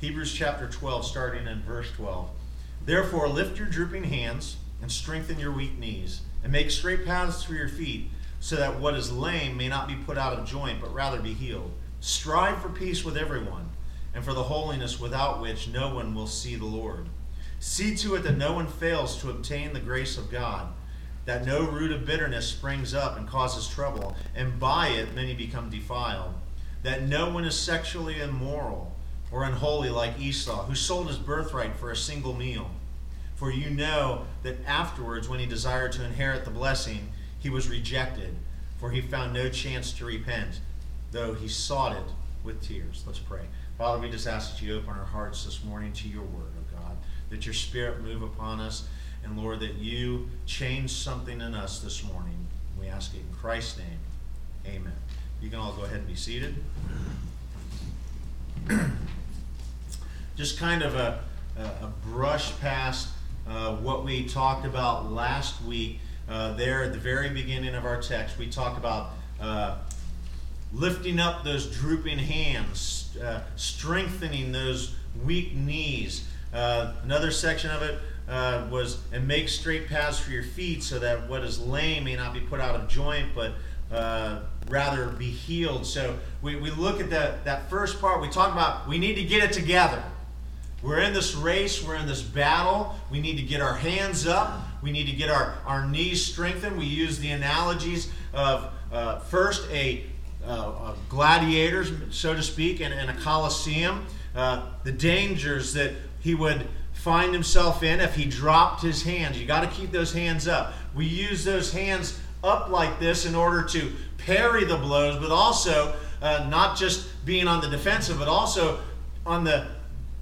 Hebrews chapter 12, starting in verse 12. Therefore, lift your drooping hands and strengthen your weak knees, and make straight paths for your feet, so that what is lame may not be put out of joint, but rather be healed. Strive for peace with everyone, and for the holiness without which no one will see the Lord. See to it that no one fails to obtain the grace of God, that no root of bitterness springs up and causes trouble, and by it many become defiled, that no one is sexually immoral or unholy like Esau, who sold his birthright for a single meal. For you know that afterwards, when he desired to inherit the blessing, he was rejected, for he found no chance to repent, though he sought it with tears. Let's pray. Father, we just ask that you open our hearts this morning to your word, oh God, that your spirit move upon us, and Lord, that you change something in us this morning. We ask it in Christ's name. Amen. You can all go ahead and be seated. just kind of a, a brush past uh, what we talked about last week. Uh, there at the very beginning of our text, we talked about uh, lifting up those drooping hands, uh, strengthening those weak knees. Uh, another section of it uh, was, and make straight paths for your feet so that what is lame may not be put out of joint, but rather be healed. So we, we look at that, that first part. We talk about we need to get it together. We're in this race, we're in this battle. We need to get our hands up. We need to get our, our knees strengthened. We use the analogies of uh, first a, uh, gladiators, so to speak, in, in a coliseum. Uh, the dangers that he would find himself in if he dropped his hands. You got to keep those hands up. We use those hands up like this in order to parry the blows, but also uh, not just being on the defensive, but also on the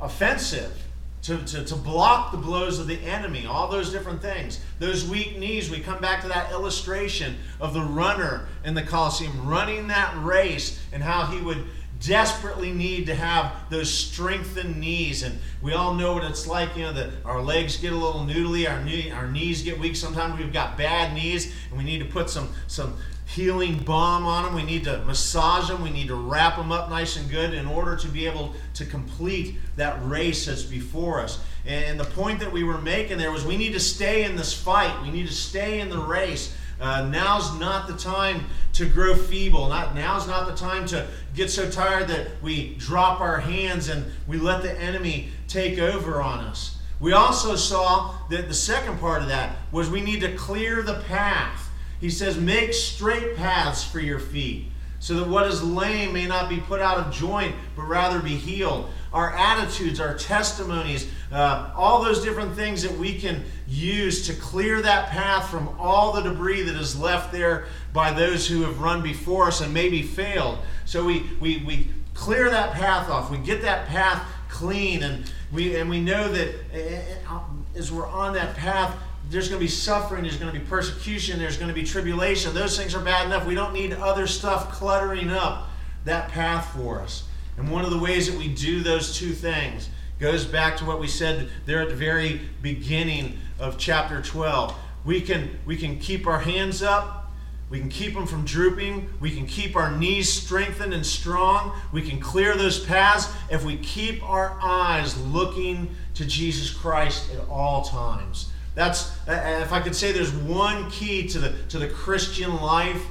offensive, to, to, to block the blows of the enemy, all those different things. Those weak knees, we come back to that illustration of the runner in the Colosseum running that race and how he would desperately need to have those strengthened knees. And we all know what it's like, you know, that our legs get a little noodly, our, knee, our knees get weak. Sometimes we've got bad knees and we need to put some, some healing balm on them. We need to massage them. We need to wrap them up nice and good in order to be able to complete that race that's before us. And the point that we were making there was we need to stay in this fight. We need to stay in the race. Uh, now's not the time to grow feeble. Not now's not the time to get so tired that we drop our hands and we let the enemy take over on us. We also saw that the second part of that was we need to clear the path. He says, Make straight paths for your feet, so that what is lame may not be put out of joint, but rather be healed. Our attitudes, our testimonies, uh, all those different things that we can use to clear that path from all the debris that is left there by those who have run before us and maybe failed. So we, we, we clear that path off. We get that path clean, and we, and we know that eh, eh, as we're on that path, there's going to be suffering, there's going to be persecution, there's going to be tribulation. Those things are bad enough. We don't need other stuff cluttering up that path for us. And one of the ways that we do those two things goes back to what we said there at the very beginning of chapter 12. We can, we can keep our hands up. We can keep them from drooping. We can keep our knees strengthened and strong. We can clear those paths if we keep our eyes looking to Jesus Christ at all times. That's if I could say there's one key to the to the Christian life,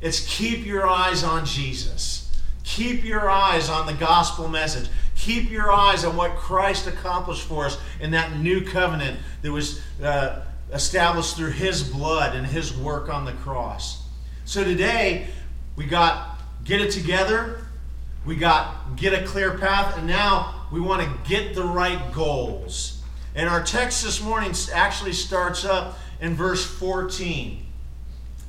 it's keep your eyes on Jesus. Keep your eyes on the gospel message. Keep your eyes on what Christ accomplished for us in that new covenant that was uh, established through His blood and His work on the cross. So today, we got get it together, we got get a clear path, and now we want to get the right goals. And our text this morning actually starts up in verse 14.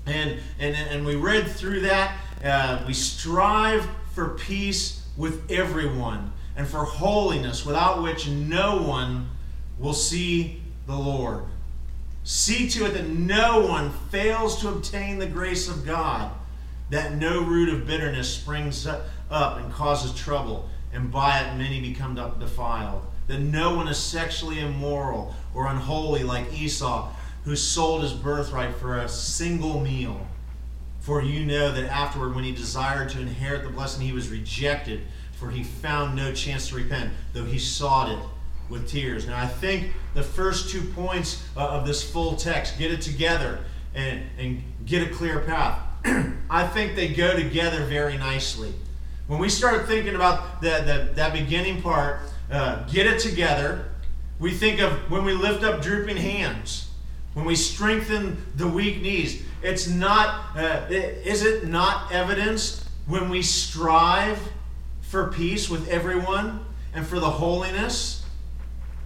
And, and, and we read through that. Uh, we strive for peace with everyone and for holiness, without which no one will see the Lord. See to it that no one fails to obtain the grace of God, that no root of bitterness springs up and causes trouble, and by it many become defiled that no one is sexually immoral or unholy like Esau, who sold his birthright for a single meal. For you know that afterward, when he desired to inherit the blessing, he was rejected, for he found no chance to repent, though he sought it with tears. Now, I think the first two points uh, of this full text get it together and, and get a clear path. I think they go together very nicely. When we start thinking about the, the, that beginning part, uh, get it together, we think of when we lift up drooping hands, when we strengthen the weak knees. It's not, uh, is it not evidence when we strive for peace with everyone and for the holiness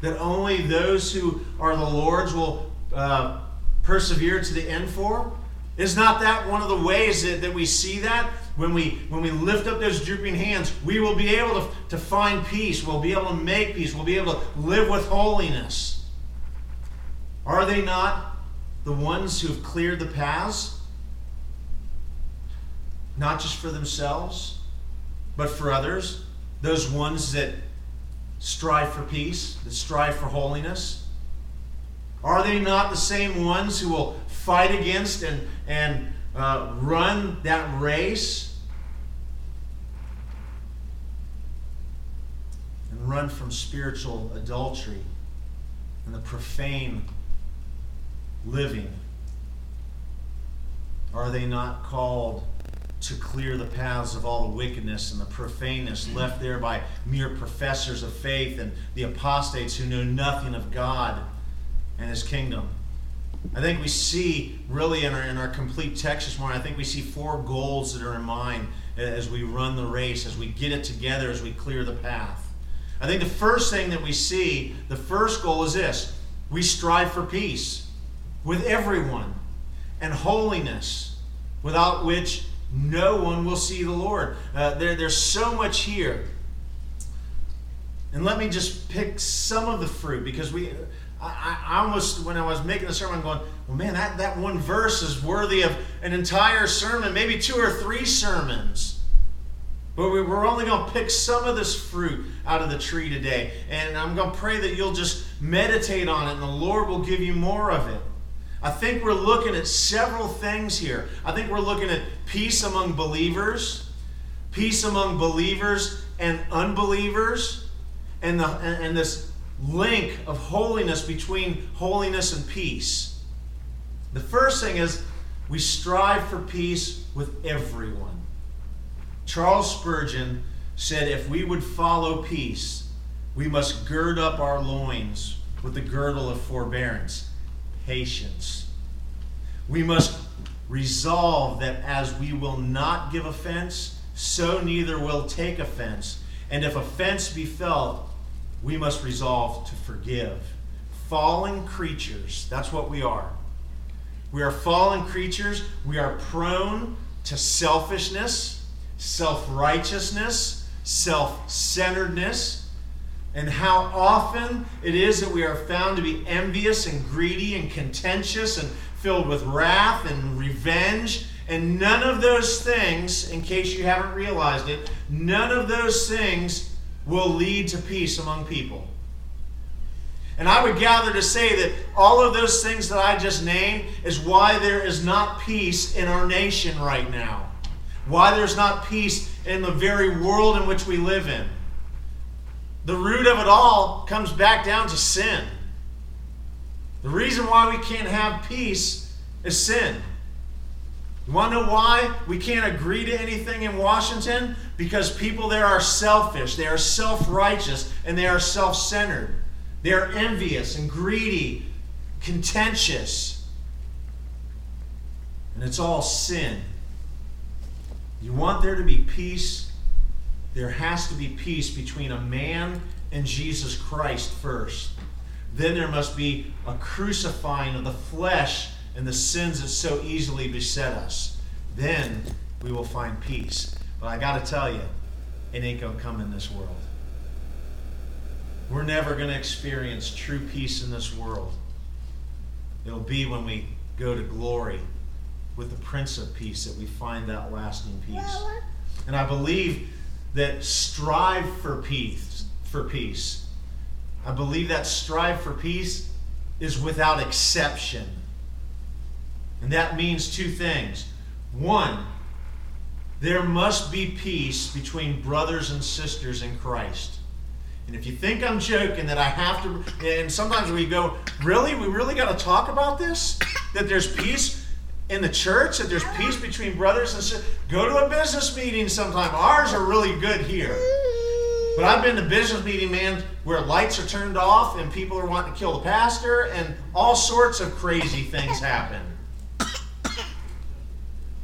that only those who are the Lord's will uh, persevere to the end for? Is not that one of the ways that, that we see that? When we, when we lift up those drooping hands, we will be able to, to find peace. We'll be able to make peace. We'll be able to live with holiness. Are they not the ones who have cleared the paths? Not just for themselves, but for others. Those ones that strive for peace, that strive for holiness. Are they not the same ones who will fight against and, and uh, run that race and run from spiritual adultery and the profane living? Are they not called to clear the paths of all the wickedness and the profaneness left there by mere professors of faith and the apostates who know nothing of God and His kingdom? I think we see really in our, in our complete text this morning, I think we see four goals that are in mind as we run the race, as we get it together, as we clear the path. I think the first thing that we see, the first goal is this we strive for peace with everyone and holiness, without which no one will see the Lord. Uh, there, there's so much here. And let me just pick some of the fruit because we I, I, almost, when I was making the sermon, going, well, man, that, that one verse is worthy of an entire sermon, maybe two or three sermons. But we, we're only going to pick some of this fruit out of the tree today. And I'm going to pray that you'll just meditate on it and the Lord will give you more of it. I think we're looking at several things here. I think we're looking at peace among believers, peace among believers and unbelievers, and, the, and, and this link of holiness between holiness and peace. The first thing is we strive for peace with everyone. Charles Spurgeon said if we would follow peace, we must gird up our loins with the girdle of forbearance, patience. We must resolve that as we will not give offense, so neither will take offense. And if offense be felt, we must resolve to forgive. Fallen creatures, that's what we are. We are fallen creatures. We are prone to selfishness, self righteousness, self centeredness. And how often it is that we are found to be envious and greedy and contentious and filled with wrath and revenge. And none of those things, in case you haven't realized it, none of those things will lead to peace among people. And I would gather to say that all of those things that I just named is why there is not peace in our nation right now. Why there's not peace in the very world in which we live in. The root of it all comes back down to sin. The reason why we can't have peace is sin. You want to know why we can't agree to anything in Washington? Because people there are selfish, they are self righteous, and they are self centered. They are envious and greedy, contentious. And it's all sin. You want there to be peace? There has to be peace between a man and Jesus Christ first. Then there must be a crucifying of the flesh and the sins that so easily beset us. Then we will find peace. But I got to tell you, it ain't going to come in this world. We're never going to experience true peace in this world. It'll be when we go to glory with the Prince of Peace that we find that lasting peace. And I believe that strive for peace, for peace. I believe that strive for peace is without exception. And that means two things. One, There must be peace between brothers and sisters in Christ. And if you think I'm joking that I have to, and sometimes we go, really? We really got to talk about this? That there's peace in the church, that there's peace between brothers and sisters? Go to a business meeting sometime. Ours are really good here. But I've been to business meeting, man, where lights are turned off and people are wanting to kill the pastor and all sorts of crazy things happen.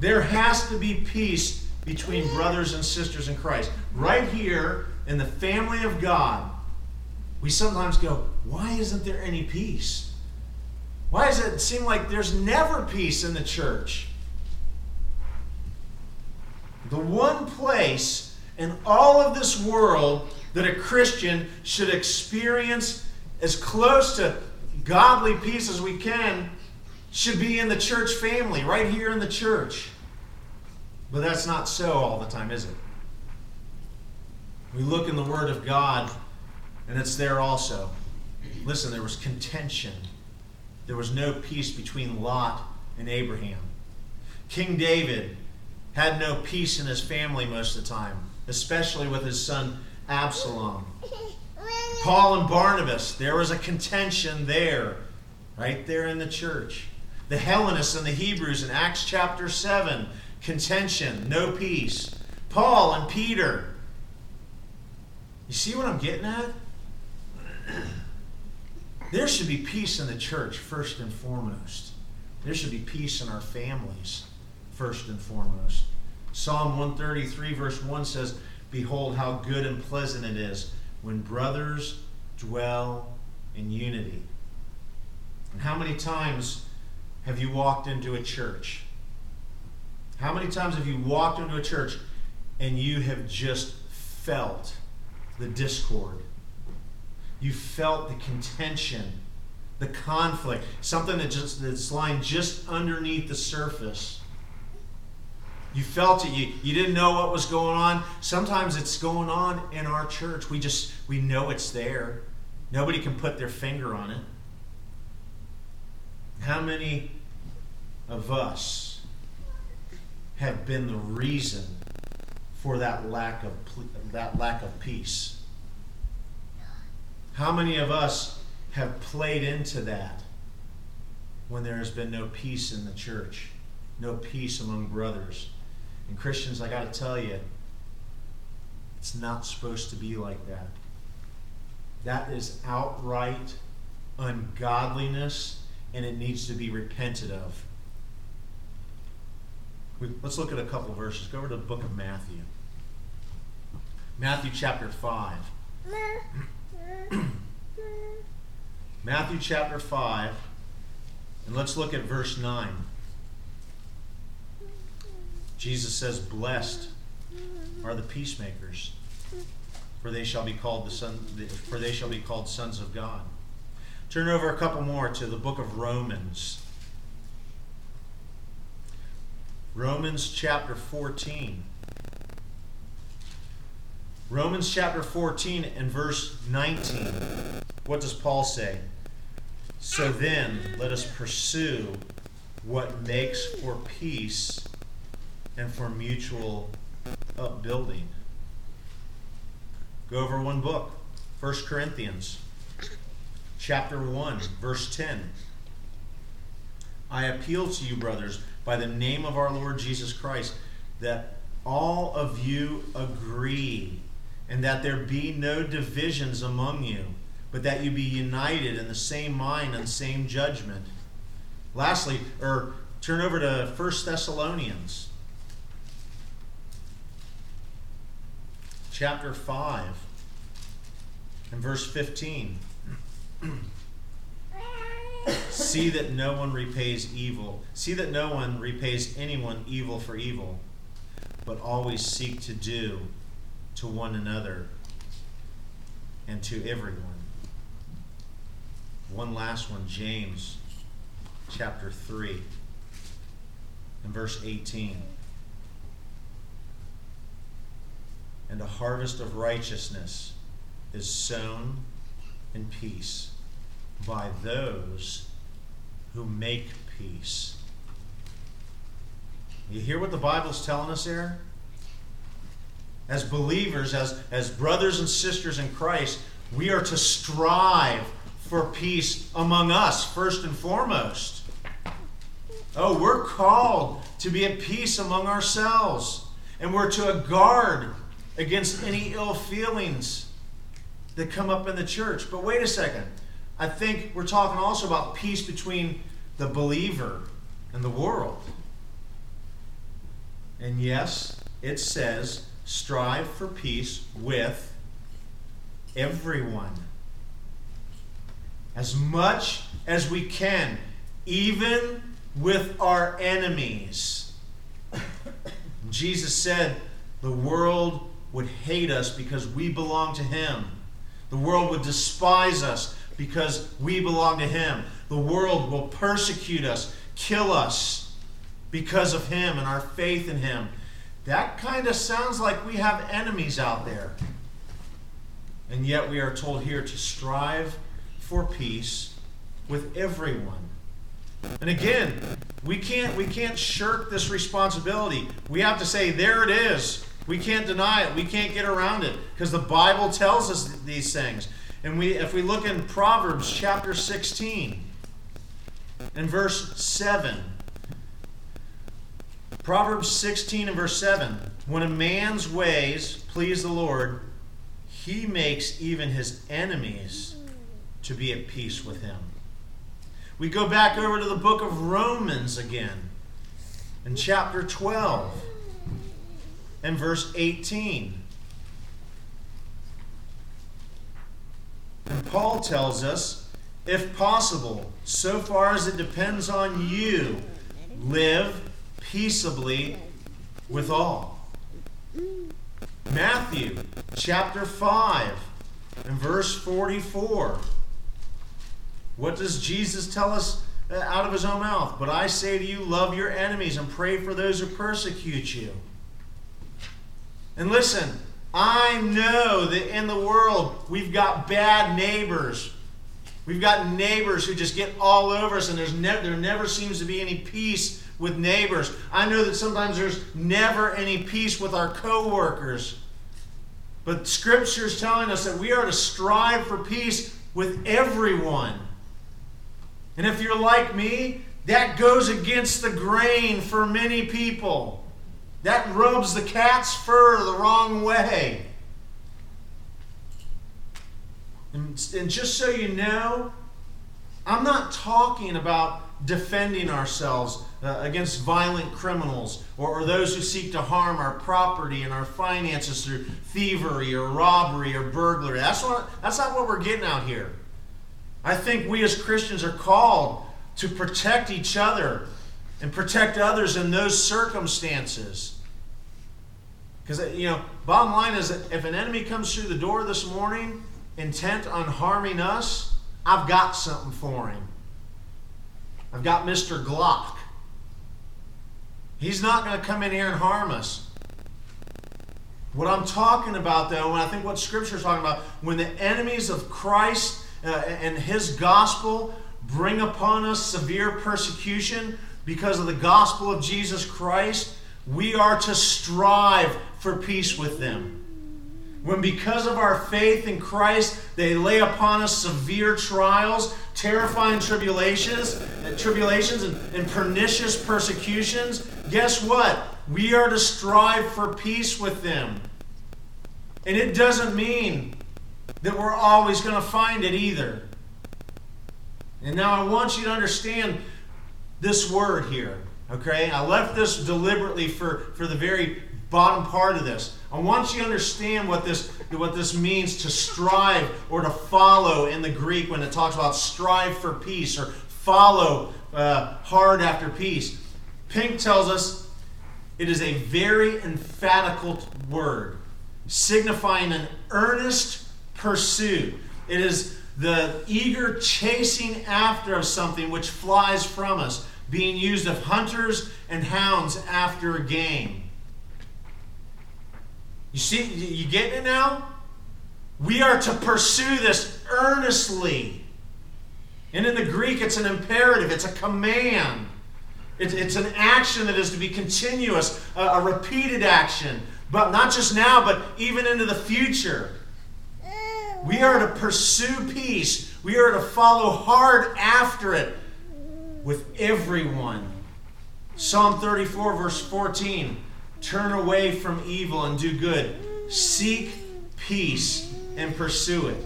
There has to be peace between brothers and sisters in Christ. Right here in the family of God, we sometimes go, why isn't there any peace? Why does it seem like there's never peace in the church? The one place in all of this world that a Christian should experience as close to godly peace as we can should be in the church family, right here in the church. But that's not so all the time, is it? We look in the Word of God, and it's there also. Listen, there was contention. There was no peace between Lot and Abraham. King David had no peace in his family most of the time especially with his son Absalom. Paul and Barnabas, there was a contention there, right there in the church. The Hellenists and the Hebrews in Acts chapter 7, contention, no peace. Paul and Peter. You see what I'm getting at? There should be peace in the church, first and foremost. There should be peace in our families, first and foremost. Psalm 133, verse 1 says, Behold, how good and pleasant it is when brothers dwell in unity. And how many times have you walked into a church? How many times have you walked into a church and you have just felt the discord? You felt the contention, the conflict, something that just that's lying just underneath the surface. You felt it. You, you didn't know what was going on. Sometimes it's going on in our church. We just, we know it's there. Nobody can put their finger on it. How many of us have been the reason for that lack of, that lack of peace? How many of us have played into that when there has been no peace in the church, no peace among brothers? And Christians, I got to tell you, it's not supposed to be like that. That is outright ungodliness, and it needs to be repented of. Let's look at a couple verses. Go over to the book of Matthew. Matthew chapter 5. Matthew chapter 5, and let's look at verse 9. Jesus says, Blessed are the peacemakers, for they shall be called the son for they shall be called sons of God. Turn over a couple more to the book of Romans. Romans chapter 14. Romans chapter 14 and verse 19. What does Paul say? So then, let us pursue what makes for peace and for mutual upbuilding. Go over one book, 1 Corinthians chapter 1, verse 10. I appeal to you, brothers, by the name of our Lord Jesus Christ, that all of you agree, and that there be no divisions among you, but that you be united in the same mind and same judgment. Lastly, or turn over to 1 Thessalonians chapter 5 and verse 15. See that no one repays evil. See that no one repays anyone evil for evil, but always seek to do to one another and to everyone. One last one, James chapter 3 and verse 18. and a harvest of righteousness is sown in peace by those who make peace. You hear what the Bible's telling us there? as believers, as, as brothers and sisters in Christ, we are to strive for peace among us, first and foremost. Oh, we're called to be at peace among ourselves, and we're to guard against any ill feelings that come up in the church. But wait a second. I think we're talking also about peace between the believer and the world. And yes, it says strive for peace with everyone. As much as we can, even with our enemies. Jesus said the world would hate us because we belong to Him. The world would despise us because we belong to Him. The world will persecute us, kill us because of Him and our faith in Him. That kind of sounds like we have enemies out there. And yet we are told here to strive for peace with everyone. And again, we can't we can't shirk this responsibility. We have to say there it is. We can't deny it. We can't get around it because the Bible tells us these things. And we if we look in Proverbs chapter 16 and verse 7, Proverbs 16 and verse 7 When a man's ways please the Lord, he makes even his enemies to be at peace with him. We go back over to the book of Romans again, in chapter 12 and verse 18. And Paul tells us, if possible, so far as it depends on you, live peaceably with all. Matthew chapter 5 and verse 44. What does Jesus tell us uh, out of his own mouth? But I say to you, love your enemies and pray for those who persecute you. And listen, I know that in the world we've got bad neighbors. We've got neighbors who just get all over us, and there's ne- there never seems to be any peace with neighbors. I know that sometimes there's never any peace with our coworkers. But Scripture is telling us that we are to strive for peace with everyone. And if you're like me, that goes against the grain for many people. That rubs the cat's fur the wrong way. And, and just so you know, I'm not talking about defending ourselves uh, against violent criminals or, or those who seek to harm our property and our finances through thievery or robbery or burglary. That's, what, that's not what we're getting out here. I think we as Christians are called to protect each other and protect others in those circumstances. Because, uh, you know, bottom line is that if an enemy comes through the door this morning intent on harming us, I've got something for him. I've got Mr. Glock. He's not going to come in here and harm us. What I'm talking about, though, and I think what Scripture is talking about, when the enemies of Christ uh, and His gospel bring upon us severe persecution because of the gospel of Jesus Christ, we are to strive for peace with them when because of our faith in Christ they lay upon us severe trials, terrifying tribulations, and tribulations and, and pernicious persecutions, guess what? We are to strive for peace with them. And it doesn't mean that we're always going to find it either. And now I want you to understand this word here. Okay? I left this deliberately for, for the very bottom part of this. I want you to understand what this, what this means to strive or to follow in the Greek when it talks about strive for peace or follow uh, hard after peace. Pink tells us it is a very emphatical word, signifying an earnest pursuit. It is the eager chasing after of something which flies from us, being used of hunters and hounds after a game. You see, you getting it now? We are to pursue this earnestly. And in the Greek, it's an imperative, it's a command. it's an action that is to be continuous, a, a repeated action but not just now, but even into the future. We are to pursue peace. We are to follow hard after it with everyone. Psalm 34, verse 14 Turn away from evil and do good. Seek peace and pursue it.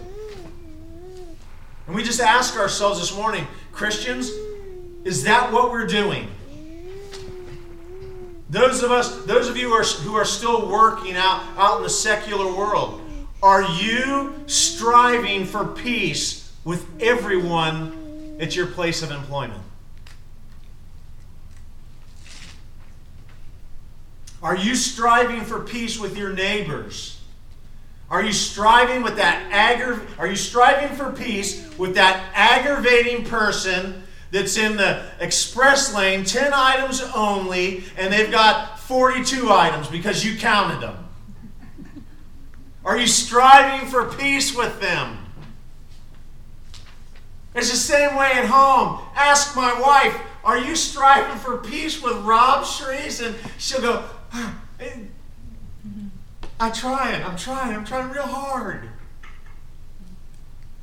And we just ask ourselves this morning Christians, is that what we're doing? Those of us, those of you who are, who are still working out, out in the secular world, are you striving for peace with everyone at your place of employment? Are you striving for peace with your neighbors? Are you striving with that aggra- Are you striving for peace with that aggravating person that's in the express lane, 10 items only, and they've got 42 items because you counted them? Are you striving for peace with them? It's the same way at home. Ask my wife, are you striving for peace with Rob Shrees? And she'll go, I'm trying, I'm trying, I'm trying real hard.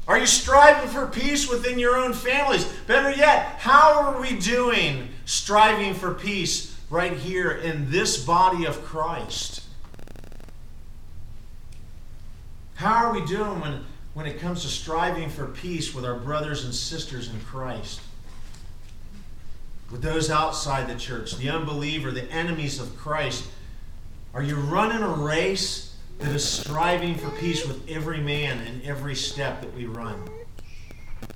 Are you striving for peace within your own families? Better yet, how are we doing striving for peace right here in this body of Christ? How are we doing when, when it comes to striving for peace with our brothers and sisters in Christ? With those outside the church, the unbeliever, the enemies of Christ? Are you running a race that is striving for peace with every man in every step that we run?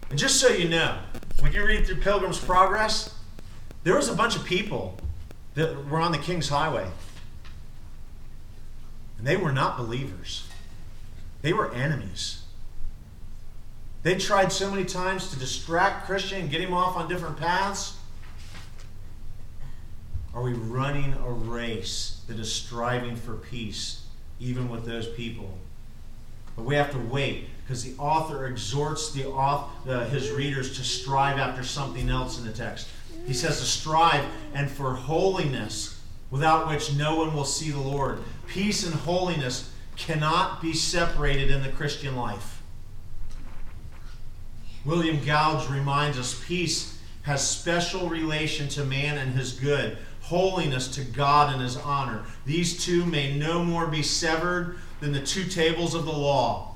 And just so you know, when you read through Pilgrim's Progress, there was a bunch of people that were on the King's Highway. And they were not believers, they were enemies. They tried so many times to distract Christian get him off on different paths. Are we running a race that is striving for peace, even with those people? But we have to wait because the author exhorts the, his readers to strive after something else in the text. He says to strive and for holiness, without which no one will see the Lord. Peace and holiness cannot be separated in the Christian life. William Gouge reminds us peace has special relation to man and his good, holiness to God and his honor. These two may no more be severed than the two tables of the law.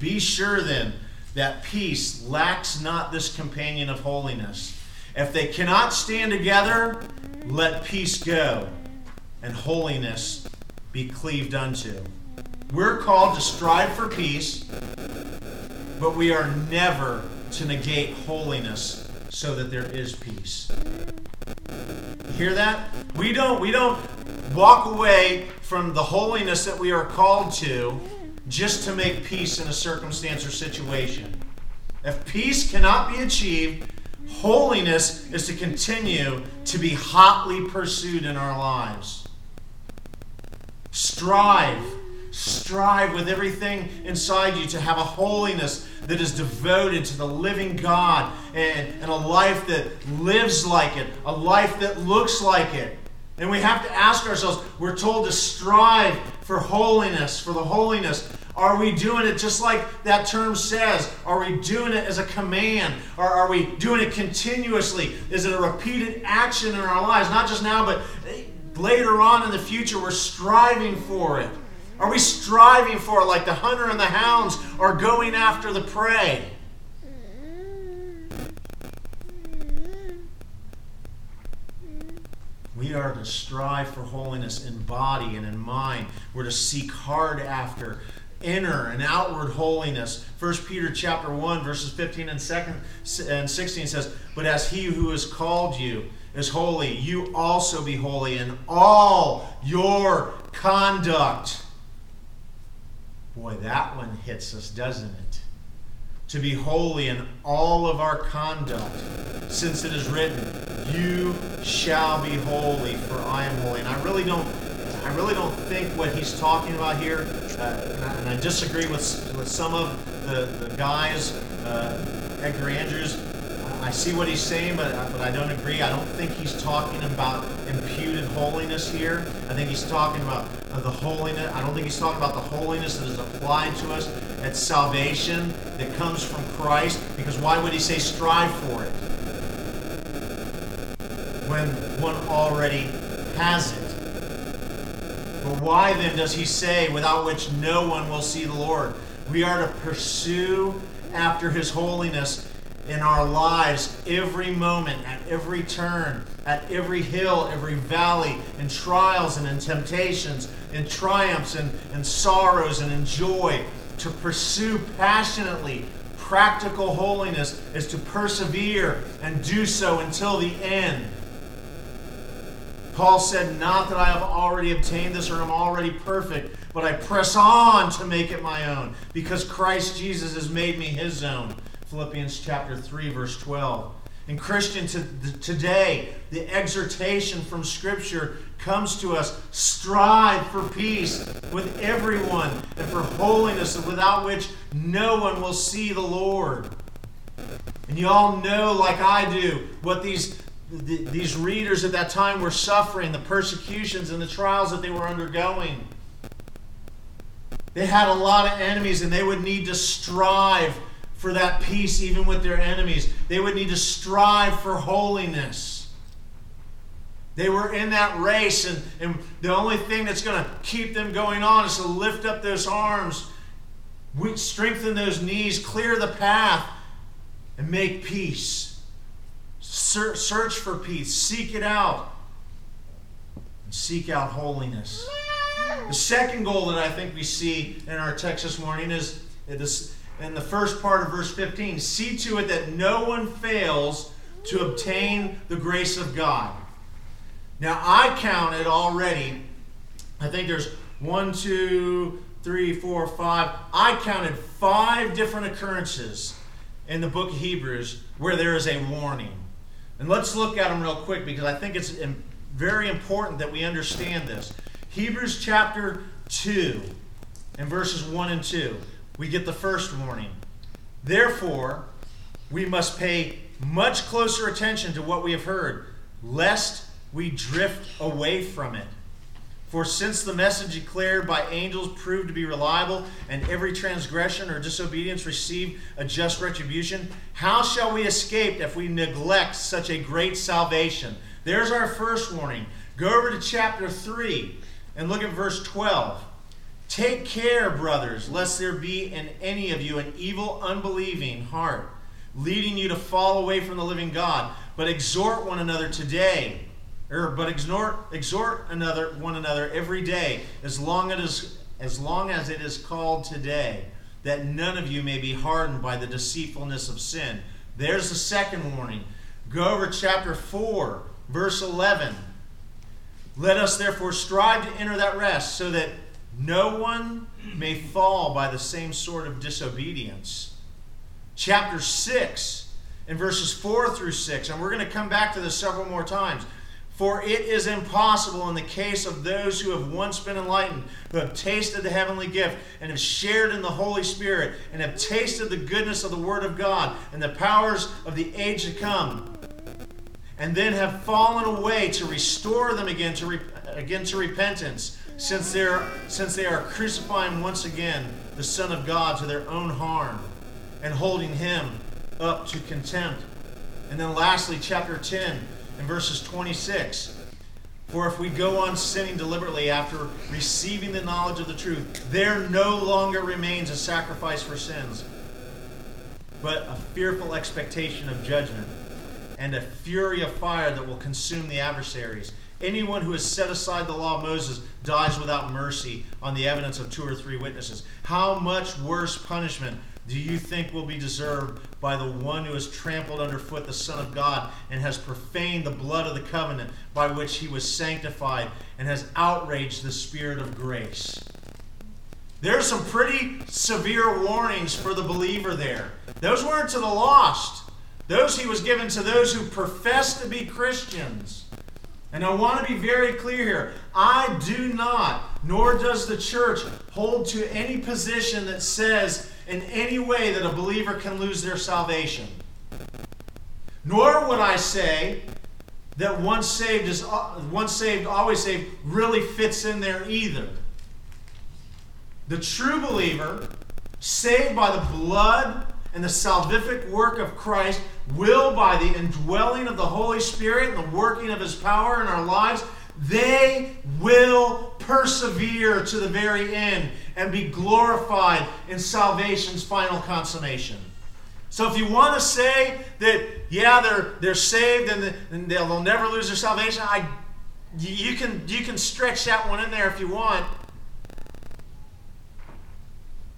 Be sure then that peace lacks not this companion of holiness. If they cannot stand together, let peace go and holiness be cleaved unto. We're called to strive for peace, but we are never to negate holiness so that there is peace. Hear that? We don't we don't walk away from the holiness that we are called to just to make peace in a circumstance or situation. If peace cannot be achieved, holiness is to continue to be hotly pursued in our lives. Strive strive with everything inside you to have a holiness that is devoted to the living God and, and a life that lives like it, a life that looks like it. And we have to ask ourselves we're told to strive for holiness, for the holiness. Are we doing it just like that term says? Are we doing it as a command? Or are we doing it continuously? Is it a repeated action in our lives? Not just now, but later on in the future, we're striving for it. Are we striving for it like the hunter and the hounds are going after the prey? We are to strive for holiness in body and in mind. We're to seek hard after inner and outward holiness. 1 Peter chapter 1 verses 15 and 2nd and 16 says, "But as he who has called you is holy, you also be holy in all your conduct." Boy, that one hits us, doesn't it? To be holy in all of our conduct, since it is written, "You shall be holy, for I am holy." And I really don't, I really don't think what he's talking about here, uh, and, I, and, I, disagree with with some of the, the guys, uh, Edgar Andrews. I see what he's saying, but, but I don't agree. I don't think he's talking about imputed holiness here. I think he's talking about uh, the holiness. I don't think he's talking about the holiness that is applied to us at salvation that comes from Christ. Because why would he say strive for it when one already has it? But why then does he say, without which no one will see the Lord? We are to pursue after his holiness in our lives every moment, at every turn, at every hill, every valley, in trials and in temptations, in triumphs and, and sorrows and in joy. To pursue passionately practical holiness is to persevere and do so until the end. Paul said, Not that I have already obtained this or am already perfect, but I press on to make it my own, because Christ Jesus has made me his own. Philippians chapter 3, verse 12. And Christian, to, today, the exhortation from Scripture comes to us strive for peace with everyone and for holiness, and without which no one will see the Lord. And you all know, like I do, what these these readers at that time were suffering, the persecutions and the trials that they were undergoing. They had a lot of enemies and they would need to strive for that peace even with their enemies. They would need to strive for holiness. They were in that race, and, and the only thing that's going to keep them going on is to lift up those arms, strengthen those knees, clear the path, and make peace. Search for peace. Seek it out. And seek out holiness. The second goal that I think we see in our text this morning is in the first part of verse 15 see to it that no one fails to obtain the grace of God. Now, I counted already, I think there's one, two, three, four, five. I counted five different occurrences in the book of Hebrews where there is a warning. And let's look at them real quick because I think it's very important that we understand this. Hebrews chapter 2 and verses 1 and 2. We get the first warning. Therefore, we must pay much closer attention to what we have heard, lest we drift away from it. For since the message declared by angels proved to be reliable, and every transgression or disobedience received a just retribution, how shall we escape if we neglect such a great salvation? There's our first warning. Go over to chapter 3 and look at verse 12. Take care, brothers, lest there be in any of you an evil, unbelieving heart, leading you to fall away from the living God, but exhort one another today or, but exhort, exhort another one another every day, as long as as long as it is called today, that none of you may be hardened by the deceitfulness of sin. There's the second warning. Go over chapter 4, verse 11. Let us therefore strive to enter that rest, so that no one may fall by the same sort of disobedience. Chapter 6, in verses 4 through 6, and we're going to come back to this several more times. For it is impossible in the case of those who have once been enlightened, who have tasted the heavenly gift, and have shared in the Holy Spirit, and have tasted the goodness of the Word of God and the powers of the age to come, and then have fallen away to restore them again to, re- again to repentance, since, they're, since they are crucifying once again the Son of God to their own harm, and holding him up to contempt. And then lastly, chapter 10 and verses 26. For if we go on sinning deliberately after receiving the knowledge of the truth, there no longer remains a sacrifice for sins, but a fearful expectation of judgment and a fury of fire that will consume the adversaries. Anyone who has set aside the law of Moses dies without mercy on the evidence of two or three witnesses. How much worse punishment do you think will be deserved by the one who has trampled underfoot the Son of God and has profaned the blood of the covenant by which he was sanctified and has outraged the Spirit of grace? There's some pretty severe warnings for the believer there. Those weren't to the lost, those he was given to those who profess to be Christians. And I want to be very clear here. I do not, nor does the church, hold to any position that says in any way that a believer can lose their salvation. Nor would I say that once saved is uh, once saved, always saved really fits in there either. The true believer, saved by the blood and the salvific work of Christ, will, by the indwelling of the Holy Spirit and the working of His power in our lives, they will persevere to the very end and be glorified in salvation's final consummation. So if you want to say that, yeah, they're, they're saved and, and they'll, never lose their salvation, I, you, can, you can stretch that one in there if you want.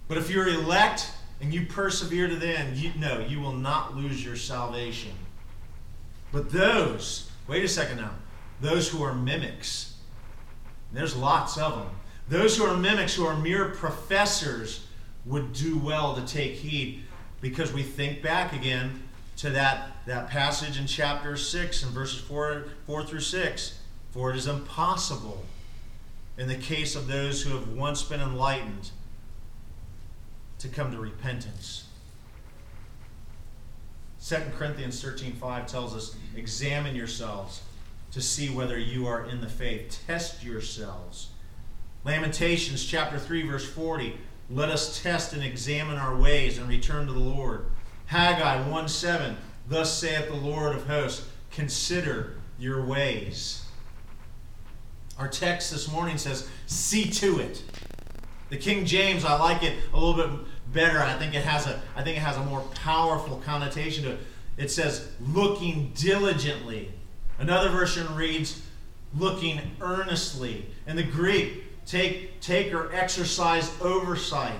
But if you're elect and you persevere to the end, you know you will not lose your salvation. But those, wait a second now, those who are mimics, there's lots of them. Those who are mimics, who are mere professors, would do well to take heed because we think back again to that, that passage in chapter 6 and verses 4, 4 through 6. For it is impossible in the case of those who have once been enlightened to come to repentance. 2 Corinthians 13:5 tells us, "Examine yourselves to see whether you are in the faith. Test yourselves." Lamentations chapter 3 verse 40, "Let us test and examine our ways and return to the Lord." Haggai 1:7, "Thus saith the Lord of hosts, consider your ways." Our text this morning says, "See to it." The King James, I like it a little bit better. I think it has a I think it has a more powerful connotation to it. It says looking diligently. Another version reads looking earnestly. In the Greek, take take or exercise oversight.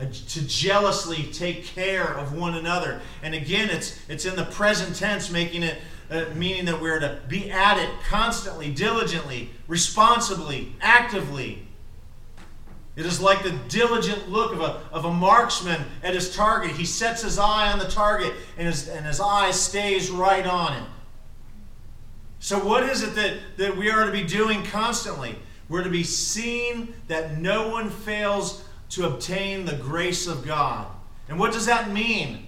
To jealously take care of one another. And again, it's it's in the present tense, making it uh, meaning that we're to be at it constantly, diligently, responsibly, actively. It is like the diligent look of a, of a marksman at his target. He sets his eye on the target and his, and his eye stays right on it. So, what is it that, that we are to be doing constantly? We're to be seeing that no one fails to obtain the grace of God. And what does that mean?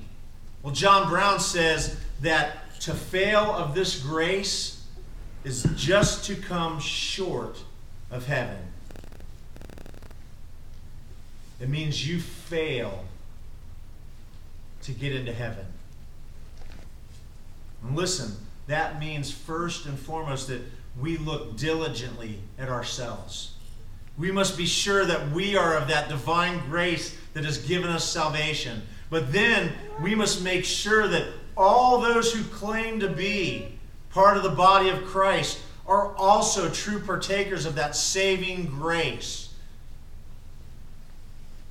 Well, John Brown says that to fail of this grace is just to come short of heaven. It means you fail to get into heaven. And listen, that means first and foremost that we look diligently at ourselves. We must be sure that we are of that divine grace that has given us salvation. But then we must make sure that all those who claim to be part of the body of Christ are also true partakers of that saving grace.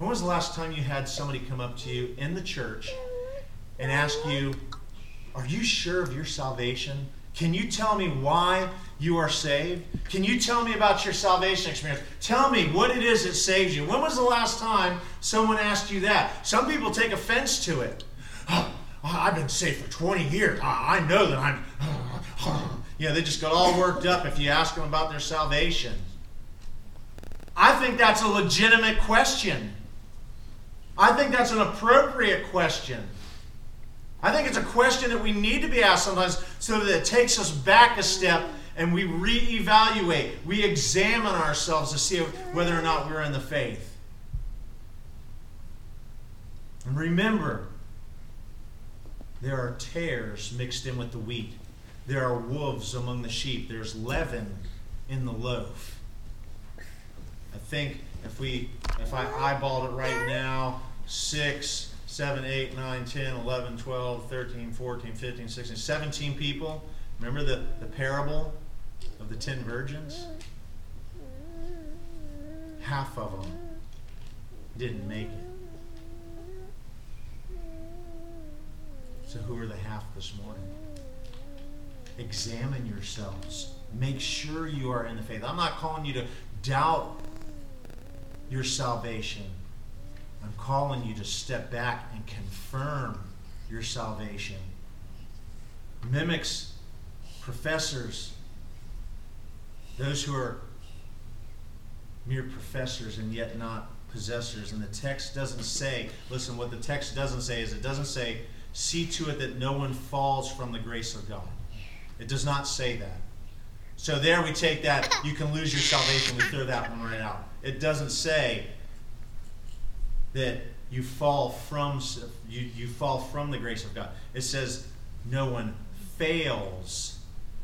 When was the last time you had somebody come up to you in the church and ask you, Are you sure of your salvation? Can you tell me why you are saved? Can you tell me about your salvation experience? Tell me what it is that saves you. When was the last time someone asked you that? Some people take offense to it. Oh, I've been saved for 20 years. I know that I'm. You know, they just got all worked up if you ask them about their salvation. I think that's a legitimate question. I think that's an appropriate question. I think it's a question that we need to be asked sometimes so that it takes us back a step and we reevaluate, we examine ourselves to see whether or not we're in the faith. And remember, there are tares mixed in with the wheat. There are wolves among the sheep. There's leaven in the loaf. I think if we if I eyeballed it right now, 6, 7, 8, 9, 10, 11, 12, 13, 14, 15, 16, 17 people. Remember the, the parable of the ten virgins? Half of them didn't make it. So, who are the half this morning? Examine yourselves. Make sure you are in the faith. I'm not calling you to doubt your salvation. I'm calling you to step back and confirm your salvation. Mimics, professors, those who are mere professors and yet not possessors. And the text doesn't say, listen, what the text doesn't say is it doesn't say see to it that no one falls from the grace of God. It does not say that. So there we take that, you can lose your salvation, we throw that one right out. It doesn't say that you fall from you, you fall from the grace of God. It says no one fails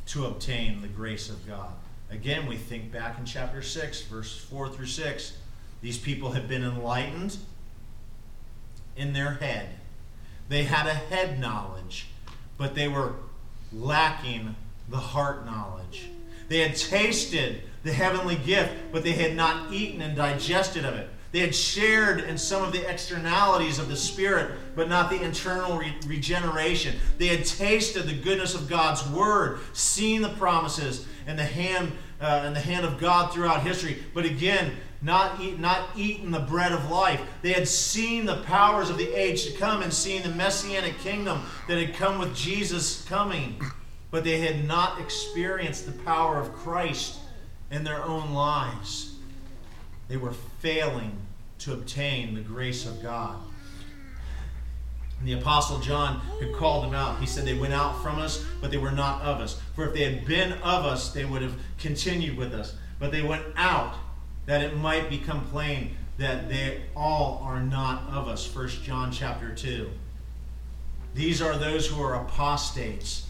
to obtain the grace of God. Again, we think back in chapter 6, verse 4 through 6. These people had been enlightened in their head. They had a head knowledge, but they were lacking the heart knowledge. They had tasted the heavenly gift, but they had not eaten and digested of it. They had shared in some of the externalities of the Spirit, but not the internal re- regeneration. They had tasted the goodness of God's Word, seen the promises and the hand uh, and the hand of God throughout history, but again, not eat, not eaten the bread of life. They had seen the powers of the age to come and seen the messianic kingdom that had come with Jesus coming, but they had not experienced the power of Christ in their own lives. They were failing to obtain the grace of God. And the Apostle John had called them out. He said, They went out from us, but they were not of us. For if they had been of us, they would have continued with us. But they went out that it might become plain that they all are not of us. 1 John chapter 2. These are those who are apostates.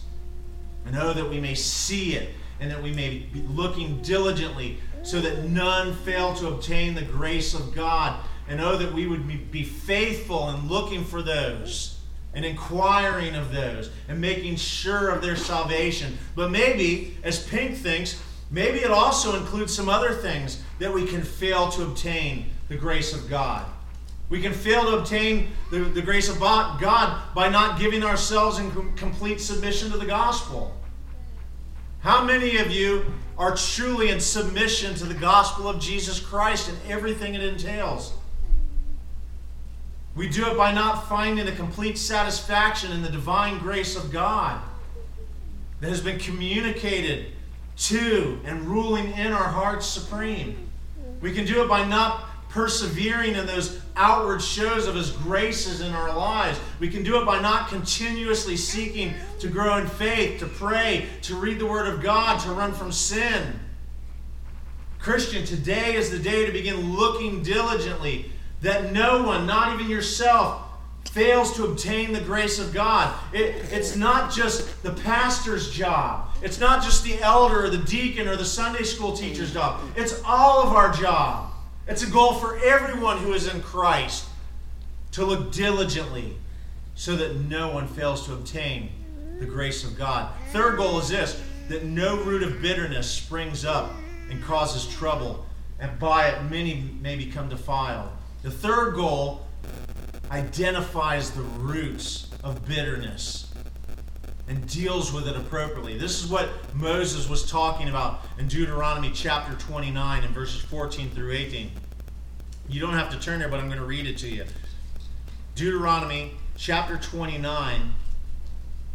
And oh, that we may see it and that we may be looking diligently so that none fail to obtain the grace of God. And oh, that we would be faithful in looking for those and inquiring of those and making sure of their salvation. But maybe, as Pink thinks, maybe it also includes some other things that we can fail to obtain the grace of God. We can fail to obtain the, the grace of God by not giving ourselves in complete submission to the gospel. How many of you are truly in submission to the gospel of Jesus Christ and everything it entails? We do it by not finding a complete satisfaction in the divine grace of God that has been communicated to and ruling in our hearts supreme. We can do it by not persevering in those outward shows of His graces in our lives. We can do it by not continuously seeking to grow in faith, to pray, to read the Word of God, to run from sin. Christian, today is the day to begin looking diligently that no one, not even yourself, fails to obtain the grace of God. It, it's not just the pastor's job. It's not just the elder or the deacon or the Sunday school teacher's job. It's all of our job. It's a goal for everyone who is in Christ to look diligently so that no one fails to obtain the grace of God. Third goal is this that no root of bitterness springs up and causes trouble, and by it many may become defiled. The third goal identifies the roots of bitterness and deals with it appropriately. This is what Moses was talking about in Deuteronomy chapter 29 and verses 14 through 18. You don't have to turn there, but I'm going to read it to you. Deuteronomy chapter 29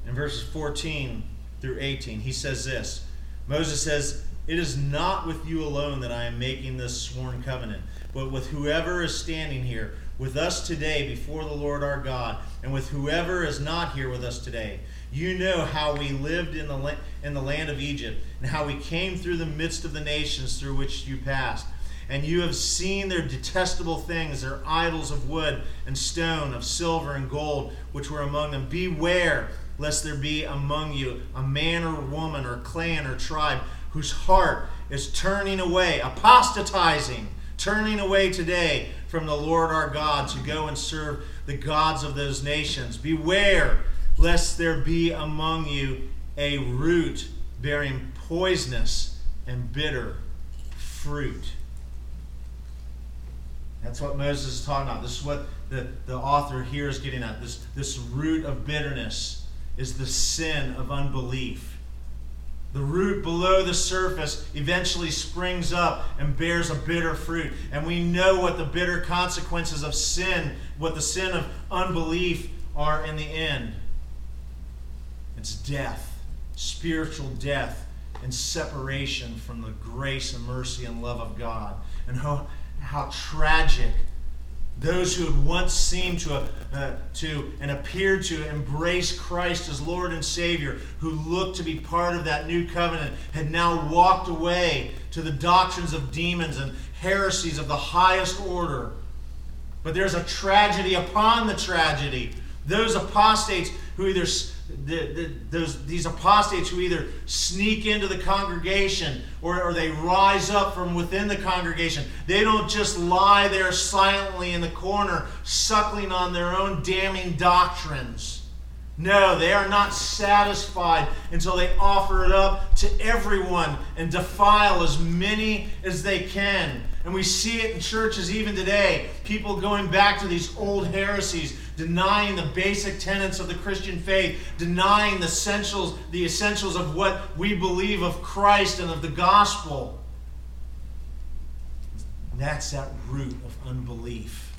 and verses 14 through 18. He says this Moses says, It is not with you alone that I am making this sworn covenant, but with whoever is standing here with us today before the Lord our God, and with whoever is not here with us today you know how we lived in the, la- in the land of Egypt, and how we came through the midst of the nations through which you passed. And you have seen their detestable things, their idols of wood and stone, of silver and gold, which were among them. Beware lest there be among you a man or woman or clan or tribe whose heart is turning away, apostatizing, turning away today from the Lord our God to go and serve the gods of those nations. Beware lest there be among you a root bearing poisonous and bitter fruit. That's what Moses is talking about. This is what the, the author here is getting at. This, this root of bitterness is the sin of unbelief. The root below the surface eventually springs up and bears a bitter fruit. And we know what the bitter consequences of sin, what the sin of unbelief are in the end. It's death, spiritual death, and separation from the grace and mercy and love of God. And how tragic Those who had once seemed to, uh, to and appeared to embrace Christ as Lord and Savior, who looked to be part of that new covenant, had now walked away to the doctrines of demons and heresies of the highest order. But there's a tragedy upon the tragedy. Those apostates who either the, the, those, these apostates who either sneak into the congregation or, or they rise up from within the congregation. They don't just lie there silently in the corner, suckling on their own damning doctrines. No, they are not satisfied until they offer it up to everyone and defile as many as they can. And we see it in churches even today. People going back to these old heresies, denying the basic tenets of the Christian faith, denying the essentials, the essentials of what we believe of Christ and of the gospel. And That's that root of unbelief.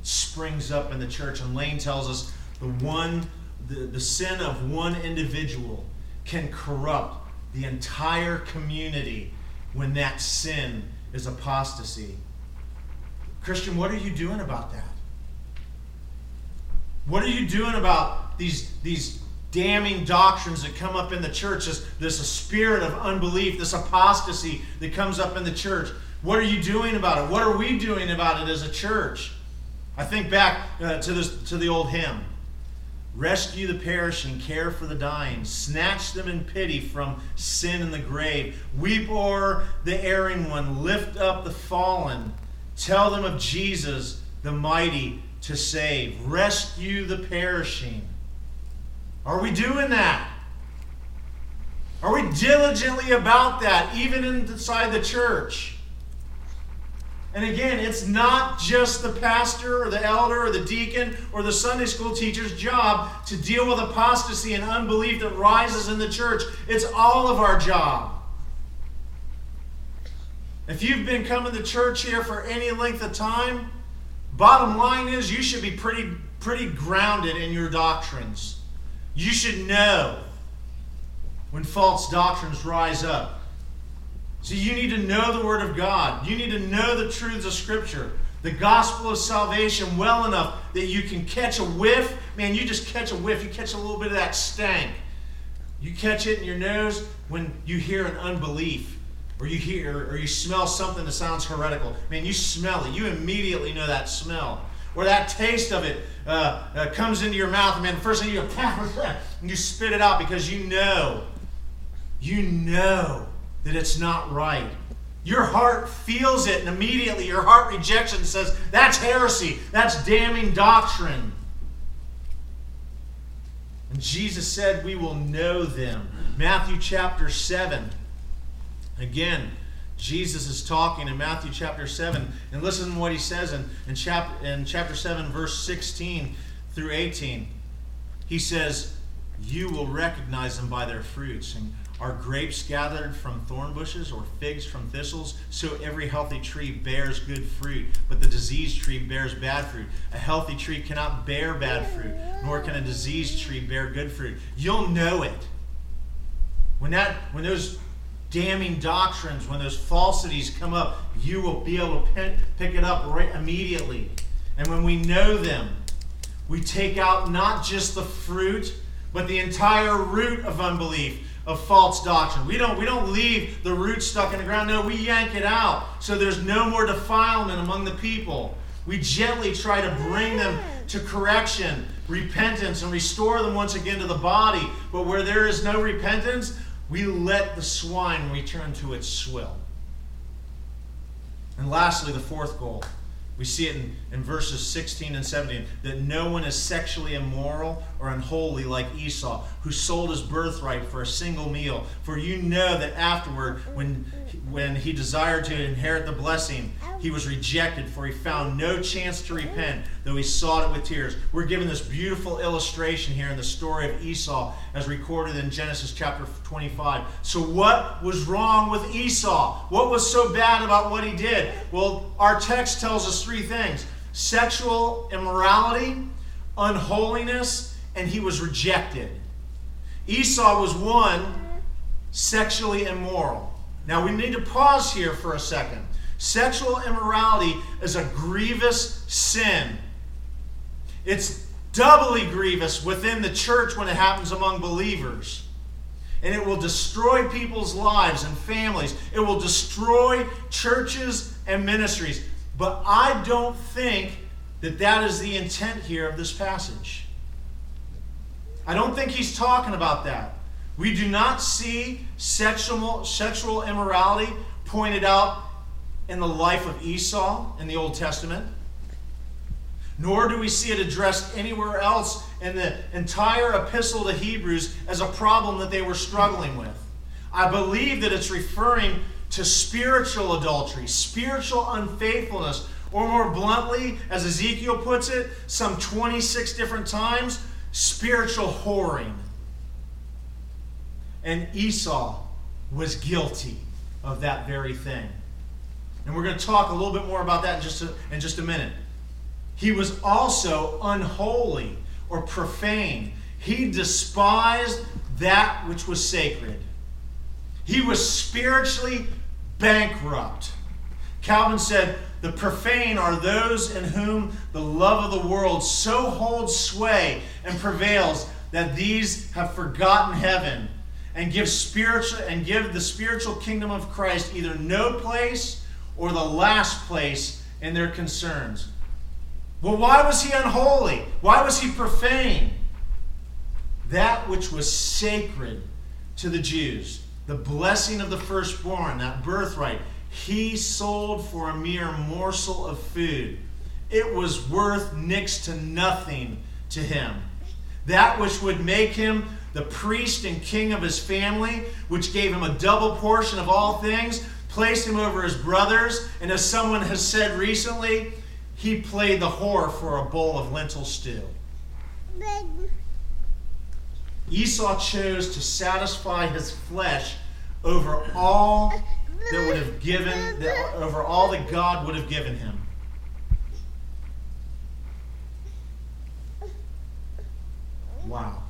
It springs up in the church. And Lane tells us the one the, the sin of one individual can corrupt the entire community when that sin is apostasy. Christian, what are you doing about that? What are you doing about these, these damning doctrines that come up in the church? This, this spirit of unbelief, this apostasy that comes up in the church. What are you doing about it? What are we doing about it as a church? I think back uh, to, this, to the old hymn. Rescue the perishing, care for the dying, snatch them in pity from sin and the grave. Weep o'er the erring one, lift up the fallen. Tell them of Jesus, the mighty to save. Rescue the perishing. Are we doing that? Are we diligently about that, even inside the church? And again, it's not just the pastor or the elder or the deacon or the Sunday school teacher's job to deal with apostasy and unbelief that rises in the church. It's all of our job. If you've been coming to church here for any length of time, bottom line is you should be pretty pretty grounded in your doctrines. You should know when false doctrines rise up. So you need to know the Word of God. You need to know the truths of Scripture, the gospel of salvation well enough that you can catch a whiff. Man, you just catch a whiff. You catch a little bit of that stank. You catch it in your nose when you hear an unbelief or you hear or you smell something that sounds heretical. Man, you smell it. You immediately know that smell. Or that taste of it uh, uh, comes into your mouth, man. The first thing you go, and you spit it out because you know, you know that it's not right. Your heart feels it, and immediately your heart rejects it and says, That's heresy. That's damning doctrine. And Jesus said, We will know them. Matthew chapter 7. Again, Jesus is talking in Matthew chapter 7. And listen to what he says in, in, chap, in chapter 7, verse 16 through 18. He says, You will recognize them by their fruits. And are grapes gathered from thorn bushes or figs from thistles? So every healthy tree bears good fruit, but the diseased tree bears bad fruit. A healthy tree cannot bear bad fruit, nor can a diseased tree bear good fruit. You'll know it. When that when those damning doctrines, when those falsities come up, you will be able to pick it up right immediately. And when we know them, we take out not just the fruit, but the entire root of unbelief of false doctrine. We don't, we don't leave the root stuck in the ground. No, we yank it out so there's no more defilement among the people. We gently try to bring them to correction, repentance, and restore them once again to the body. But where there is no repentance, we let the swine return to its swill. And lastly, the fourth goal we see it in, in verses 16 and 17 that no one is sexually immoral or unholy like Esau, who sold his birthright for a single meal. For you know that afterward, when, when he desired to inherit the blessing, he was rejected, for he found no chance to repent, though he sought it with tears. We're given this beautiful illustration here in the story of Esau, as recorded in Genesis chapter 25. So, what was wrong with Esau? What was so bad about what he did? Well, our text tells us three things sexual immorality, unholiness, and he was rejected. Esau was one, sexually immoral. Now we need to pause here for a second Sexual immorality is a grievous sin. It's doubly grievous within the church when it happens among believers. And it will destroy people's lives and families. It will destroy churches and ministries. But I don't think that that is the intent here of this passage. I don't think he's talking about that. We do not see sexual, sexual immorality pointed out in the life of Esau in the Old Testament, nor do we see it addressed anywhere else in the entire epistle to Hebrews as a problem that they were struggling with. I believe that it's referring to spiritual adultery, spiritual unfaithfulness, or more bluntly, as Ezekiel puts it, some 26 different times, spiritual whoring. And Esau was guilty of that very thing. And we're going to talk a little bit more about that in just a, in just a minute. He was also unholy or profane. He despised that which was sacred. He was spiritually bankrupt. Calvin said, The profane are those in whom the love of the world so holds sway and prevails that these have forgotten heaven and give spiritual and give the spiritual kingdom of Christ either no place or the last place in their concerns. Well, why was he unholy? Why was he profane? That which was sacred to the Jews, the blessing of the firstborn, that birthright, he sold for a mere morsel of food. It was worth next to nothing to him. That which would make him the priest and king of his family, which gave him a double portion of all things, placed him over his brothers, and as someone has said recently, he played the whore for a bowl of lentil stew. Esau chose to satisfy his flesh over all that would have given, that, over all that God would have given him. Wow.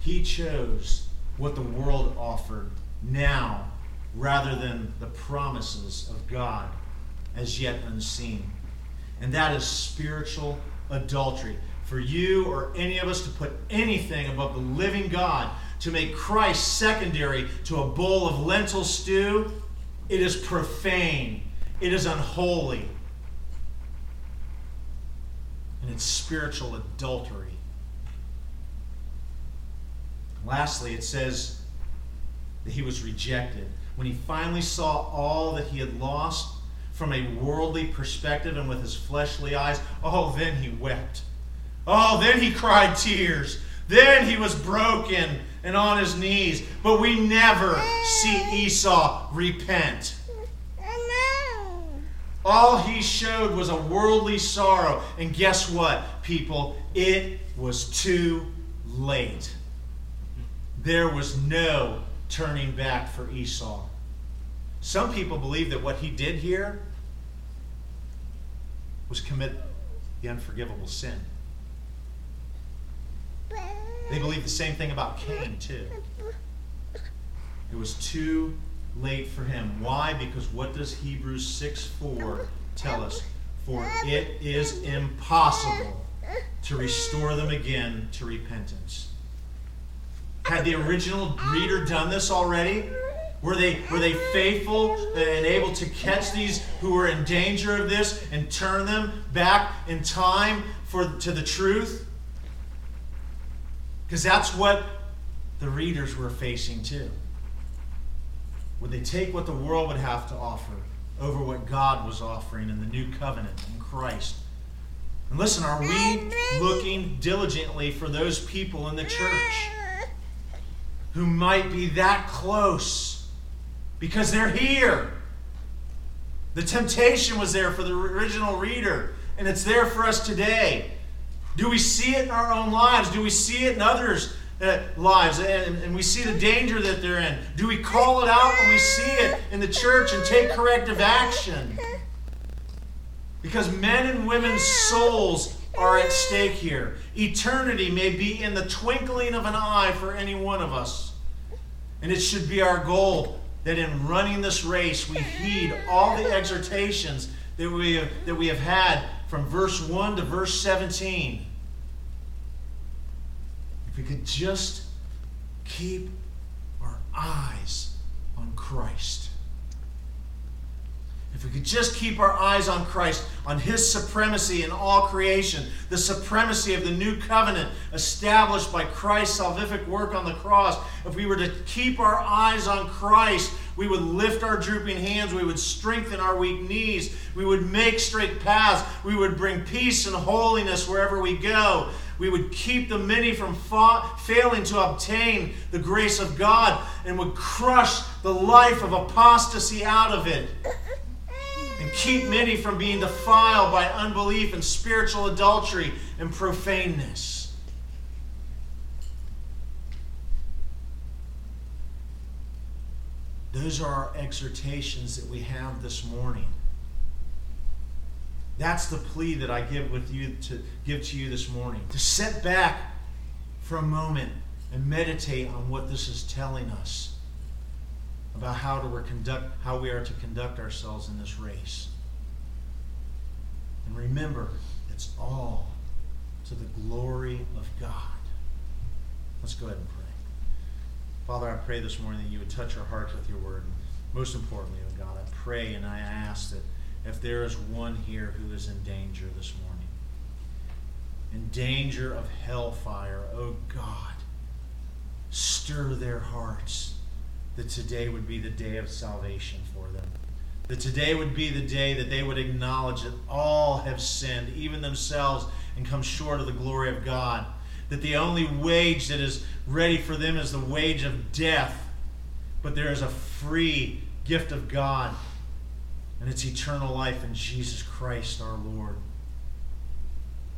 He chose what the world offered now rather than the promises of God as yet unseen. And that is spiritual adultery. For you or any of us to put anything above the living God, to make Christ secondary to a bowl of lentil stew, it is profane. It is unholy. And it's spiritual adultery. Lastly, it says that he was rejected. When he finally saw all that he had lost, from a worldly perspective and with his fleshly eyes, oh, then he wept. Oh, then he cried tears. Then he was broken and on his knees. But we never see Esau repent. All he showed was a worldly sorrow. And guess what, people? It was too late. There was no turning back for Esau. Some people believe that what he did here was commit the unforgivable sin. They believe the same thing about Cain, too. It was too late for him. Why? Because what does Hebrews 6 4 tell us? For it is impossible to restore them again to repentance. Had the original reader done this already? Were they, were they faithful and able to catch these who were in danger of this and turn them back in time for, to the truth? Because that's what the readers were facing too. Would they take what the world would have to offer over what God was offering in the new covenant in Christ? And listen, are we looking diligently for those people in the church who might be that close? because they're here. The temptation was there for the original reader, and it's there for us today. Do we see it in our own lives? Do we see it in others' uh, lives? And, and we see the danger that they're in. Do we call it out when we see it in the church and take corrective action? Because men and women's souls are at stake here. Eternity may be in the twinkling of an eye for any one of us. And it should be our goal that in running this race we heed all the exhortations that we have, that we have had from verse 1 to verse 17. If we could just keep our eyes on Christ. If we could just keep our eyes on Christ, on His supremacy in all creation, the supremacy of the new covenant established by Christ's salvific work on the cross, if we were to keep our eyes on Christ, we would lift our drooping hands, we would strengthen our weak knees, we would make straight paths, we would bring peace and holiness wherever we go. We would keep the many from fa- failing to obtain the grace of God and would crush the life of apostasy out of it and keep many from being defiled by unbelief and spiritual adultery and profaneness. Those are our exhortations that we have this morning. That's the plea that I give with you to give to you this morning. To sit back for a moment and meditate on what this is telling us about how to conduct how we are to conduct ourselves in this race. And remember, it's all to the glory of God. Let's go ahead and pray. Father, I pray this morning that you would touch our hearts with your word. And most importantly, oh God, I pray and I ask that if there is one here who is in danger this morning, in danger of hellfire, oh God, stir their hearts that today would be the day of salvation for them. That today would be the day that they would acknowledge that all have sinned, even themselves, and come short of the glory of God. That the only wage that is ready for them is the wage of death, but there is a free gift of God, and it's eternal life in Jesus Christ our Lord.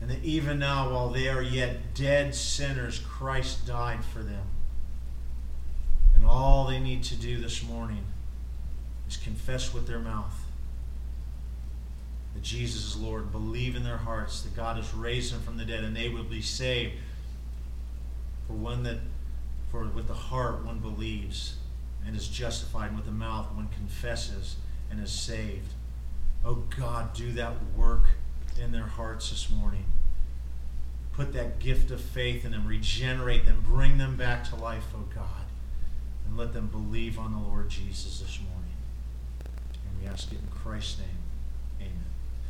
And that even now, while they are yet dead sinners, Christ died for them. And all they need to do this morning is confess with their mouth that Jesus is Lord, believe in their hearts that God has raised him from the dead, and they will be saved. For one that, for with the heart one believes and is justified, and with the mouth one confesses and is saved. Oh God, do that work in their hearts this morning. Put that gift of faith in them, regenerate them, bring them back to life, oh God and let them believe on the Lord Jesus this morning. And we ask it in Christ's name.